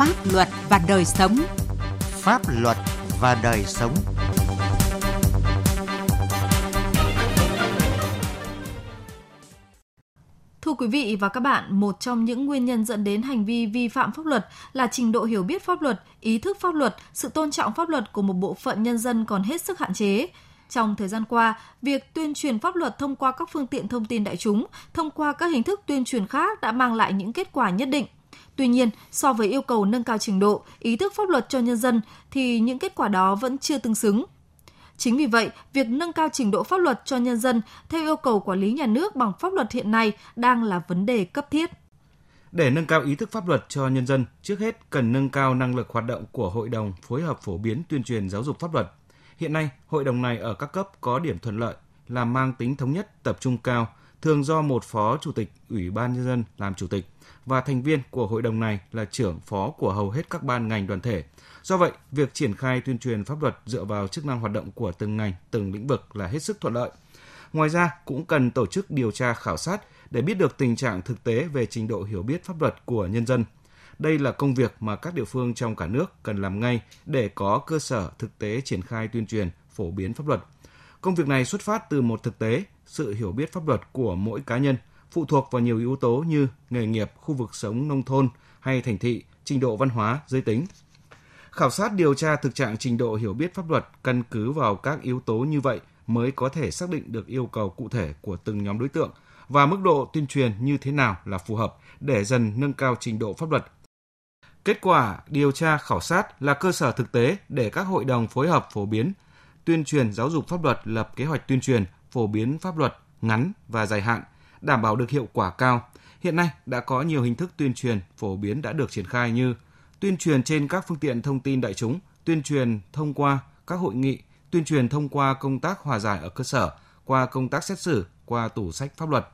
Pháp luật và đời sống. Pháp luật và đời sống. Thưa quý vị và các bạn, một trong những nguyên nhân dẫn đến hành vi vi phạm pháp luật là trình độ hiểu biết pháp luật, ý thức pháp luật, sự tôn trọng pháp luật của một bộ phận nhân dân còn hết sức hạn chế. Trong thời gian qua, việc tuyên truyền pháp luật thông qua các phương tiện thông tin đại chúng, thông qua các hình thức tuyên truyền khác đã mang lại những kết quả nhất định. Tuy nhiên, so với yêu cầu nâng cao trình độ, ý thức pháp luật cho nhân dân thì những kết quả đó vẫn chưa tương xứng. Chính vì vậy, việc nâng cao trình độ pháp luật cho nhân dân theo yêu cầu quản lý nhà nước bằng pháp luật hiện nay đang là vấn đề cấp thiết. Để nâng cao ý thức pháp luật cho nhân dân, trước hết cần nâng cao năng lực hoạt động của hội đồng phối hợp phổ biến tuyên truyền giáo dục pháp luật. Hiện nay, hội đồng này ở các cấp có điểm thuận lợi là mang tính thống nhất, tập trung cao, thường do một phó chủ tịch Ủy ban nhân dân làm chủ tịch và thành viên của hội đồng này là trưởng phó của hầu hết các ban ngành đoàn thể. Do vậy, việc triển khai tuyên truyền pháp luật dựa vào chức năng hoạt động của từng ngành, từng lĩnh vực là hết sức thuận lợi. Ngoài ra, cũng cần tổ chức điều tra khảo sát để biết được tình trạng thực tế về trình độ hiểu biết pháp luật của nhân dân. Đây là công việc mà các địa phương trong cả nước cần làm ngay để có cơ sở thực tế triển khai tuyên truyền, phổ biến pháp luật. Công việc này xuất phát từ một thực tế, sự hiểu biết pháp luật của mỗi cá nhân, phụ thuộc vào nhiều yếu tố như nghề nghiệp, khu vực sống nông thôn hay thành thị, trình độ văn hóa, giới tính. Khảo sát điều tra thực trạng trình độ hiểu biết pháp luật căn cứ vào các yếu tố như vậy mới có thể xác định được yêu cầu cụ thể của từng nhóm đối tượng và mức độ tuyên truyền như thế nào là phù hợp để dần nâng cao trình độ pháp luật. Kết quả điều tra khảo sát là cơ sở thực tế để các hội đồng phối hợp phổ biến, tuyên truyền giáo dục pháp luật lập kế hoạch tuyên truyền, phổ biến pháp luật ngắn và dài hạn, đảm bảo được hiệu quả cao. Hiện nay đã có nhiều hình thức tuyên truyền phổ biến đã được triển khai như tuyên truyền trên các phương tiện thông tin đại chúng, tuyên truyền thông qua các hội nghị, tuyên truyền thông qua công tác hòa giải ở cơ sở, qua công tác xét xử, qua tủ sách pháp luật.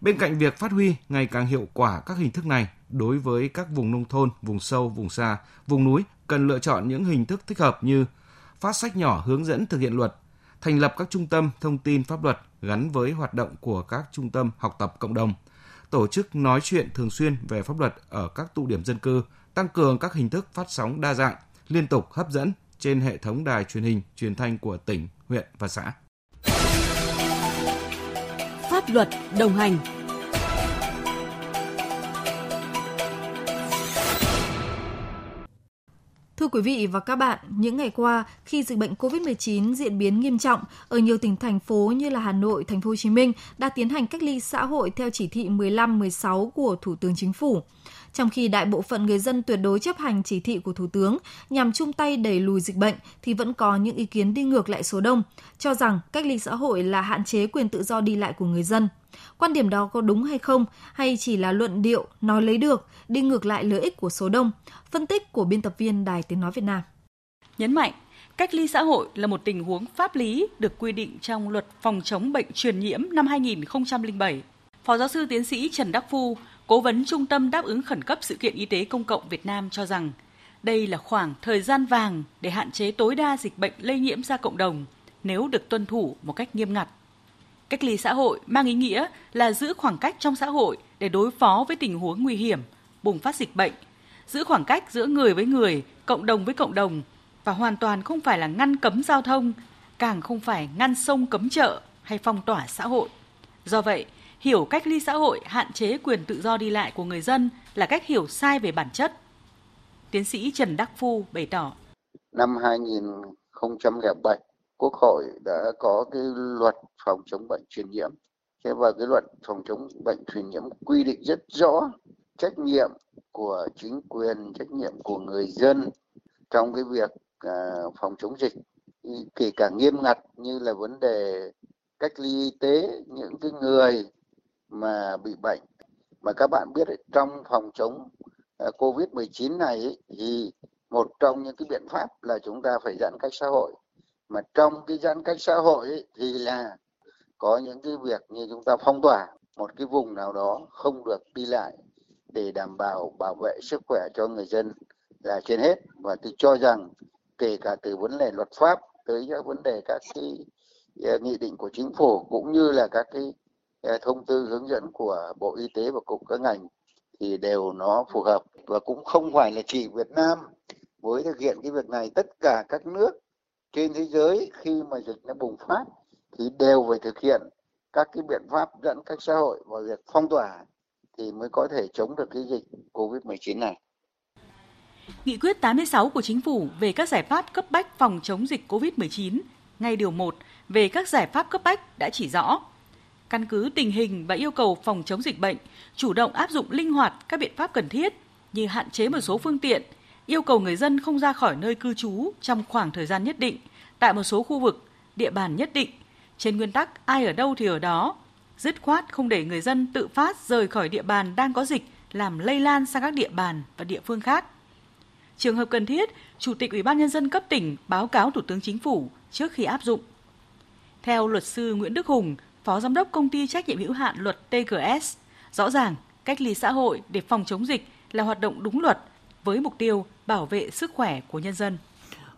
Bên cạnh việc phát huy ngày càng hiệu quả các hình thức này, đối với các vùng nông thôn, vùng sâu, vùng xa, vùng núi cần lựa chọn những hình thức thích hợp như phát sách nhỏ hướng dẫn thực hiện luật, thành lập các trung tâm thông tin pháp luật gắn với hoạt động của các trung tâm học tập cộng đồng, tổ chức nói chuyện thường xuyên về pháp luật ở các tụ điểm dân cư, tăng cường các hình thức phát sóng đa dạng, liên tục hấp dẫn trên hệ thống đài truyền hình, truyền thanh của tỉnh, huyện và xã. Pháp luật đồng hành quý vị và các bạn, những ngày qua, khi dịch bệnh COVID-19 diễn biến nghiêm trọng ở nhiều tỉnh thành phố như là Hà Nội, Thành phố Hồ Chí Minh đã tiến hành cách ly xã hội theo chỉ thị 15-16 của Thủ tướng Chính phủ. Trong khi đại bộ phận người dân tuyệt đối chấp hành chỉ thị của Thủ tướng nhằm chung tay đẩy lùi dịch bệnh thì vẫn có những ý kiến đi ngược lại số đông, cho rằng cách ly xã hội là hạn chế quyền tự do đi lại của người dân. Quan điểm đó có đúng hay không, hay chỉ là luận điệu nói lấy được, đi ngược lại lợi ích của số đông? Phân tích của biên tập viên Đài Tiếng Nói Việt Nam. Nhấn mạnh, cách ly xã hội là một tình huống pháp lý được quy định trong luật phòng chống bệnh truyền nhiễm năm 2007. Phó giáo sư tiến sĩ Trần Đắc Phu, cố vấn Trung tâm đáp ứng khẩn cấp sự kiện y tế công cộng Việt Nam cho rằng đây là khoảng thời gian vàng để hạn chế tối đa dịch bệnh lây nhiễm ra cộng đồng nếu được tuân thủ một cách nghiêm ngặt. Cách ly xã hội mang ý nghĩa là giữ khoảng cách trong xã hội để đối phó với tình huống nguy hiểm, bùng phát dịch bệnh, giữ khoảng cách giữa người với người, cộng đồng với cộng đồng và hoàn toàn không phải là ngăn cấm giao thông, càng không phải ngăn sông cấm chợ hay phong tỏa xã hội. Do vậy, hiểu cách ly xã hội hạn chế quyền tự do đi lại của người dân là cách hiểu sai về bản chất. Tiến sĩ Trần Đắc Phu bày tỏ. Năm 2007, Quốc hội đã có cái luật phòng chống bệnh truyền nhiễm. Thế và cái luật phòng chống bệnh truyền nhiễm quy định rất rõ trách nhiệm của chính quyền, trách nhiệm của người dân trong cái việc à, phòng chống dịch kể cả nghiêm ngặt như là vấn đề cách ly y tế những cái người mà bị bệnh. Mà các bạn biết ấy, trong phòng chống à, Covid-19 này ấy, thì một trong những cái biện pháp là chúng ta phải giãn cách xã hội. Mà trong cái giãn cách xã hội ấy, thì là có những cái việc như chúng ta phong tỏa một cái vùng nào đó không được đi lại để đảm bảo bảo vệ sức khỏe cho người dân là trên hết. Và tôi cho rằng kể cả từ vấn đề luật pháp tới các vấn đề các cái à, nghị định của chính phủ cũng như là các cái Ờ, thông tư hướng dẫn của Bộ Y tế và cục các ngành thì đều nó phù hợp và cũng không phải là chỉ Việt Nam mới thực hiện cái việc này tất cả các nước trên thế giới khi mà dịch nó bùng phát thì đều phải thực hiện các cái biện pháp giãn cách xã hội và việc phong tỏa thì mới có thể chống được cái dịch Covid-19 này. Nghị quyết 86 của Chính phủ về các giải pháp cấp bách phòng chống dịch COVID-19, ngay điều 1 về các giải pháp cấp bách đã chỉ rõ. Căn cứ tình hình và yêu cầu phòng chống dịch bệnh, chủ động áp dụng linh hoạt các biện pháp cần thiết như hạn chế một số phương tiện, yêu cầu người dân không ra khỏi nơi cư trú trong khoảng thời gian nhất định, tại một số khu vực, địa bàn nhất định. Trên nguyên tắc ai ở đâu thì ở đó, dứt khoát không để người dân tự phát rời khỏi địa bàn đang có dịch làm lây lan sang các địa bàn và địa phương khác. Trường hợp cần thiết, Chủ tịch Ủy ban nhân dân cấp tỉnh báo cáo Thủ tướng Chính phủ trước khi áp dụng. Theo luật sư Nguyễn Đức Hùng, Phó Giám đốc Công ty trách nhiệm hữu hạn luật TGS, rõ ràng cách ly xã hội để phòng chống dịch là hoạt động đúng luật với mục tiêu bảo vệ sức khỏe của nhân dân.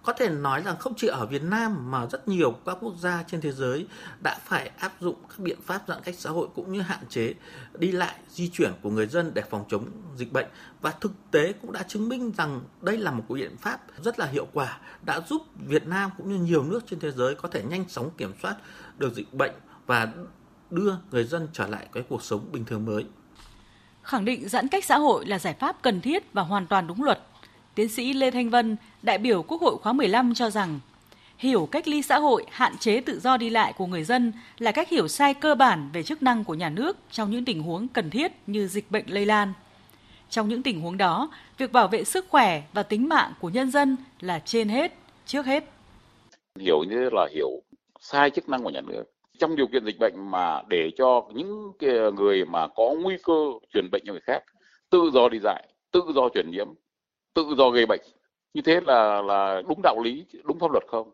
Có thể nói rằng không chỉ ở Việt Nam mà rất nhiều các quốc gia trên thế giới đã phải áp dụng các biện pháp giãn cách xã hội cũng như hạn chế đi lại di chuyển của người dân để phòng chống dịch bệnh. Và thực tế cũng đã chứng minh rằng đây là một biện pháp rất là hiệu quả đã giúp Việt Nam cũng như nhiều nước trên thế giới có thể nhanh chóng kiểm soát được dịch bệnh và đưa người dân trở lại cái cuộc sống bình thường mới. Khẳng định giãn cách xã hội là giải pháp cần thiết và hoàn toàn đúng luật Tiến sĩ Lê Thanh Vân, đại biểu Quốc hội khóa 15 cho rằng, hiểu cách ly xã hội hạn chế tự do đi lại của người dân là cách hiểu sai cơ bản về chức năng của nhà nước trong những tình huống cần thiết như dịch bệnh lây lan. Trong những tình huống đó, việc bảo vệ sức khỏe và tính mạng của nhân dân là trên hết, trước hết. Hiểu như là hiểu sai chức năng của nhà nước. Trong điều kiện dịch bệnh mà để cho những người mà có nguy cơ truyền bệnh cho người khác, tự do đi dạy, tự do truyền nhiễm, tự do gây bệnh, như thế là là đúng đạo lý, đúng pháp luật không?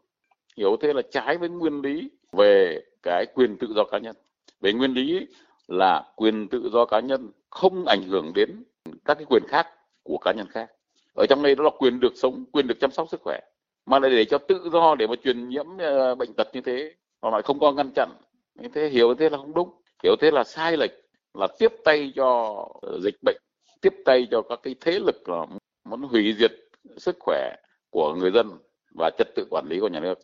Hiểu thế là trái với nguyên lý về cái quyền tự do cá nhân. Về nguyên lý là quyền tự do cá nhân không ảnh hưởng đến các cái quyền khác của cá nhân khác. Ở trong đây đó là quyền được sống, quyền được chăm sóc sức khỏe, mà lại để cho tự do để mà truyền nhiễm ờ, bệnh tật như thế mà lại không có ngăn chặn như thế hiểu thế là không đúng hiểu thế là sai lệch là tiếp tay cho ờ, dịch bệnh tiếp tay cho các cái thế lực là muốn hủy diệt sức khỏe của người dân và trật tự quản lý của nhà nước.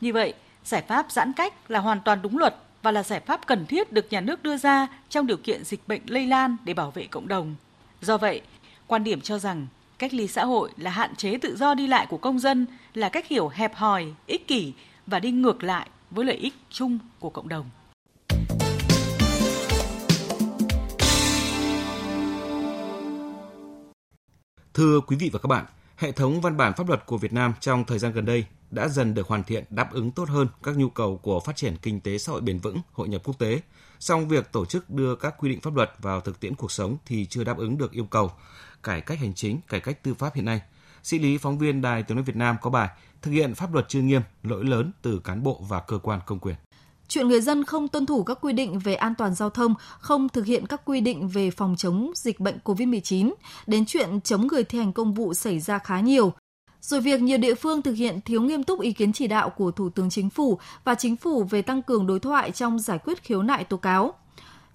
Như vậy, giải pháp giãn cách là hoàn toàn đúng luật và là giải pháp cần thiết được nhà nước đưa ra trong điều kiện dịch bệnh lây lan để bảo vệ cộng đồng. Do vậy, quan điểm cho rằng cách ly xã hội là hạn chế tự do đi lại của công dân là cách hiểu hẹp hòi, ích kỷ và đi ngược lại với lợi ích chung của cộng đồng. Thưa quý vị và các bạn, hệ thống văn bản pháp luật của Việt Nam trong thời gian gần đây đã dần được hoàn thiện đáp ứng tốt hơn các nhu cầu của phát triển kinh tế xã hội bền vững, hội nhập quốc tế. Song việc tổ chức đưa các quy định pháp luật vào thực tiễn cuộc sống thì chưa đáp ứng được yêu cầu cải cách hành chính, cải cách tư pháp hiện nay. Sĩ lý phóng viên Đài Tiếng nói Việt Nam có bài thực hiện pháp luật chưa nghiêm, lỗi lớn từ cán bộ và cơ quan công quyền. Chuyện người dân không tuân thủ các quy định về an toàn giao thông, không thực hiện các quy định về phòng chống dịch bệnh COVID-19, đến chuyện chống người thi hành công vụ xảy ra khá nhiều. Rồi việc nhiều địa phương thực hiện thiếu nghiêm túc ý kiến chỉ đạo của Thủ tướng Chính phủ và Chính phủ về tăng cường đối thoại trong giải quyết khiếu nại tố cáo.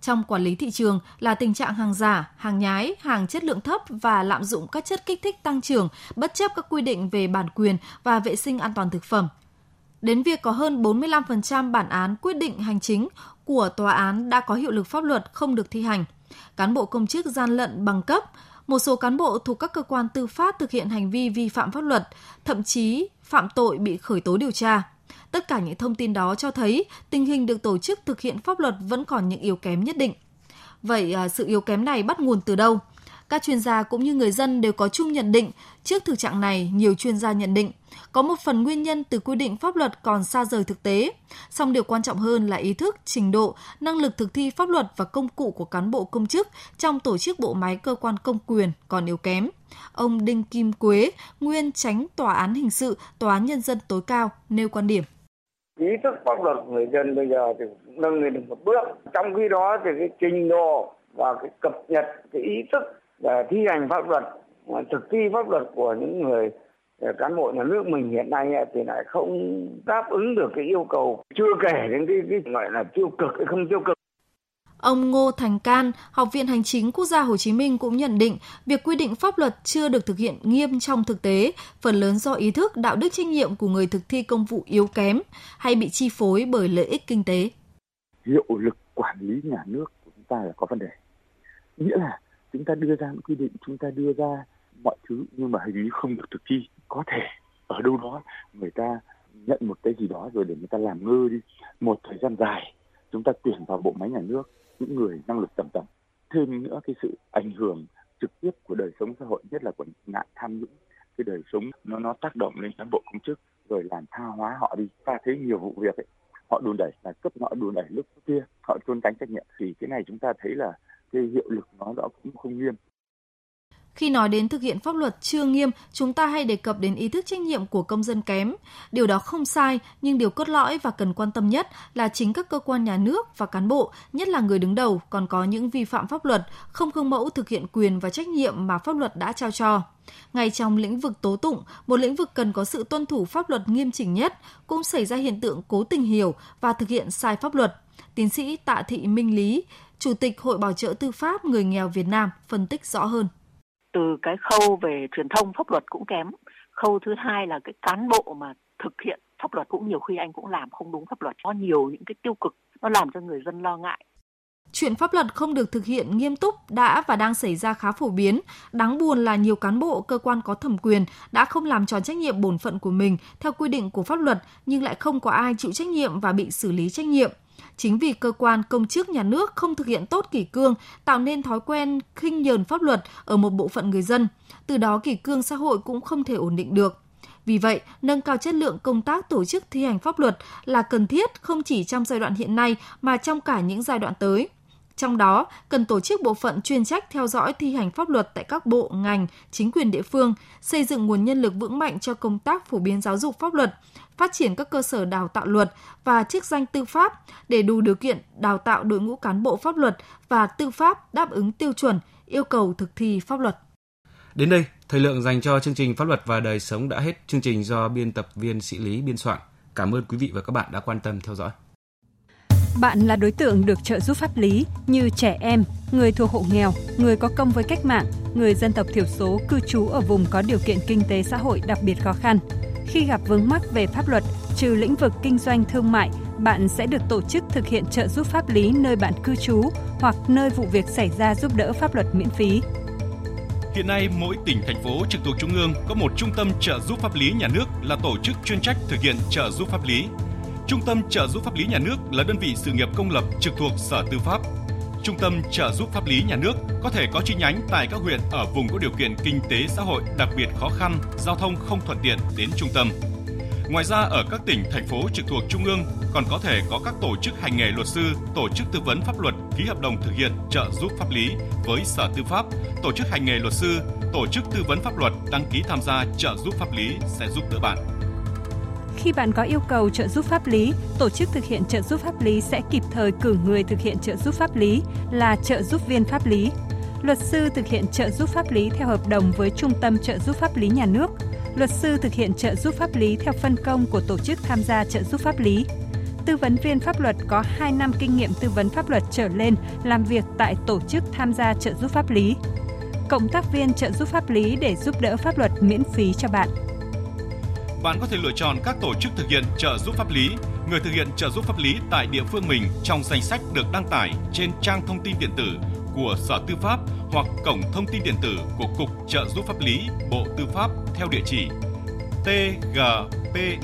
Trong quản lý thị trường là tình trạng hàng giả, hàng nhái, hàng chất lượng thấp và lạm dụng các chất kích thích tăng trưởng bất chấp các quy định về bản quyền và vệ sinh an toàn thực phẩm – đến việc có hơn 45% bản án quyết định hành chính của tòa án đã có hiệu lực pháp luật không được thi hành. Cán bộ công chức gian lận bằng cấp, một số cán bộ thuộc các cơ quan tư pháp thực hiện hành vi vi phạm pháp luật, thậm chí phạm tội bị khởi tố điều tra. Tất cả những thông tin đó cho thấy tình hình được tổ chức thực hiện pháp luật vẫn còn những yếu kém nhất định. Vậy à, sự yếu kém này bắt nguồn từ đâu? Các chuyên gia cũng như người dân đều có chung nhận định, trước thực trạng này, nhiều chuyên gia nhận định có một phần nguyên nhân từ quy định pháp luật còn xa rời thực tế, song điều quan trọng hơn là ý thức, trình độ, năng lực thực thi pháp luật và công cụ của cán bộ công chức trong tổ chức bộ máy cơ quan công quyền còn yếu kém. Ông Đinh Kim Quế, nguyên tránh tòa án hình sự, tòa án nhân dân tối cao nêu quan điểm ý thức pháp luật người dân bây giờ thì nâng lên được một bước. Trong khi đó thì cái trình độ và cái cập nhật cái ý thức và thi hành pháp luật thực thi pháp luật của những người ờ, cán bộ nhà nước mình hiện nay thì lại không đáp ứng được cái yêu cầu chưa kể đến cái, cái gọi là tiêu cực hay không tiêu cực. Ông Ngô Thành Can, Học viện Hành chính Quốc gia Hồ Chí Minh cũng nhận định việc quy định pháp luật chưa được thực hiện nghiêm trong thực tế, phần lớn do ý thức, đạo đức trách nhiệm của người thực thi công vụ yếu kém hay bị chi phối bởi lợi ích kinh tế. Hiệu lực quản lý nhà nước của chúng ta là có vấn đề. Nghĩa là chúng ta đưa ra những quy định, chúng ta đưa ra mọi thứ nhưng mà hình như không được thực thi. Có thể ở đâu đó người ta nhận một cái gì đó rồi để người ta làm ngơ đi một thời gian dài chúng ta tuyển vào bộ máy nhà nước những người năng lực tầm tầm. Thêm nữa cái sự ảnh hưởng trực tiếp của đời sống xã hội, nhất là của nạn tham nhũng, cái đời sống nó nó tác động lên cán bộ công chức, rồi làm tha hóa họ đi. Ta thấy nhiều vụ việc ấy, họ đùn đẩy, là cấp họ đùn đẩy lúc kia, họ trốn tránh trách nhiệm. Thì cái này chúng ta thấy là cái hiệu lực nó đó cũng không nghiêm khi nói đến thực hiện pháp luật chưa nghiêm, chúng ta hay đề cập đến ý thức trách nhiệm của công dân kém. Điều đó không sai, nhưng điều cốt lõi và cần quan tâm nhất là chính các cơ quan nhà nước và cán bộ, nhất là người đứng đầu còn có những vi phạm pháp luật, không gương mẫu thực hiện quyền và trách nhiệm mà pháp luật đã trao cho. Ngay trong lĩnh vực tố tụng, một lĩnh vực cần có sự tuân thủ pháp luật nghiêm chỉnh nhất, cũng xảy ra hiện tượng cố tình hiểu và thực hiện sai pháp luật. Tiến sĩ Tạ Thị Minh Lý, Chủ tịch Hội Bảo trợ Tư pháp Người nghèo Việt Nam phân tích rõ hơn từ cái khâu về truyền thông pháp luật cũng kém khâu thứ hai là cái cán bộ mà thực hiện pháp luật cũng nhiều khi anh cũng làm không đúng pháp luật có nhiều những cái tiêu cực nó làm cho người dân lo ngại Chuyện pháp luật không được thực hiện nghiêm túc đã và đang xảy ra khá phổ biến. Đáng buồn là nhiều cán bộ, cơ quan có thẩm quyền đã không làm tròn trách nhiệm bổn phận của mình theo quy định của pháp luật nhưng lại không có ai chịu trách nhiệm và bị xử lý trách nhiệm. Chính vì cơ quan công chức nhà nước không thực hiện tốt kỷ cương, tạo nên thói quen khinh nhờn pháp luật ở một bộ phận người dân. Từ đó kỷ cương xã hội cũng không thể ổn định được. Vì vậy, nâng cao chất lượng công tác tổ chức thi hành pháp luật là cần thiết không chỉ trong giai đoạn hiện nay mà trong cả những giai đoạn tới. Trong đó, cần tổ chức bộ phận chuyên trách theo dõi thi hành pháp luật tại các bộ, ngành, chính quyền địa phương, xây dựng nguồn nhân lực vững mạnh cho công tác phổ biến giáo dục pháp luật, phát triển các cơ sở đào tạo luật và chức danh tư pháp để đủ điều kiện đào tạo đội ngũ cán bộ pháp luật và tư pháp đáp ứng tiêu chuẩn, yêu cầu thực thi pháp luật. Đến đây, thời lượng dành cho chương trình Pháp luật và đời sống đã hết. Chương trình do biên tập viên Sĩ Lý biên soạn. Cảm ơn quý vị và các bạn đã quan tâm theo dõi. Bạn là đối tượng được trợ giúp pháp lý như trẻ em, người thuộc hộ nghèo, người có công với cách mạng, người dân tộc thiểu số cư trú ở vùng có điều kiện kinh tế xã hội đặc biệt khó khăn. Khi gặp vướng mắc về pháp luật, trừ lĩnh vực kinh doanh thương mại, bạn sẽ được tổ chức thực hiện trợ giúp pháp lý nơi bạn cư trú hoặc nơi vụ việc xảy ra giúp đỡ pháp luật miễn phí. Hiện nay, mỗi tỉnh, thành phố trực thuộc Trung ương có một trung tâm trợ giúp pháp lý nhà nước là tổ chức chuyên trách thực hiện trợ giúp pháp lý. Trung tâm trợ giúp pháp lý nhà nước là đơn vị sự nghiệp công lập trực thuộc Sở Tư pháp. Trung tâm trợ giúp pháp lý nhà nước có thể có chi nhánh tại các huyện ở vùng có điều kiện kinh tế xã hội đặc biệt khó khăn, giao thông không thuận tiện đến trung tâm. Ngoài ra ở các tỉnh, thành phố trực thuộc trung ương còn có thể có các tổ chức hành nghề luật sư, tổ chức tư vấn pháp luật ký hợp đồng thực hiện trợ giúp pháp lý với Sở Tư pháp, tổ chức hành nghề luật sư, tổ chức tư vấn pháp luật đăng ký tham gia trợ giúp pháp lý sẽ giúp đỡ bạn. Khi bạn có yêu cầu trợ giúp pháp lý, tổ chức thực hiện trợ giúp pháp lý sẽ kịp thời cử người thực hiện trợ giúp pháp lý là trợ giúp viên pháp lý. Luật sư thực hiện trợ giúp pháp lý theo hợp đồng với Trung tâm trợ giúp pháp lý nhà nước. Luật sư thực hiện trợ giúp pháp lý theo phân công của tổ chức tham gia trợ giúp pháp lý. Tư vấn viên pháp luật có 2 năm kinh nghiệm tư vấn pháp luật trở lên làm việc tại tổ chức tham gia trợ giúp pháp lý. Cộng tác viên trợ giúp pháp lý để giúp đỡ pháp luật miễn phí cho bạn bạn có thể lựa chọn các tổ chức thực hiện trợ giúp pháp lý, người thực hiện trợ giúp pháp lý tại địa phương mình trong danh sách được đăng tải trên trang thông tin điện tử của Sở Tư pháp hoặc cổng thông tin điện tử của Cục Trợ giúp pháp lý Bộ Tư pháp theo địa chỉ tgpl.moz.gov.vn.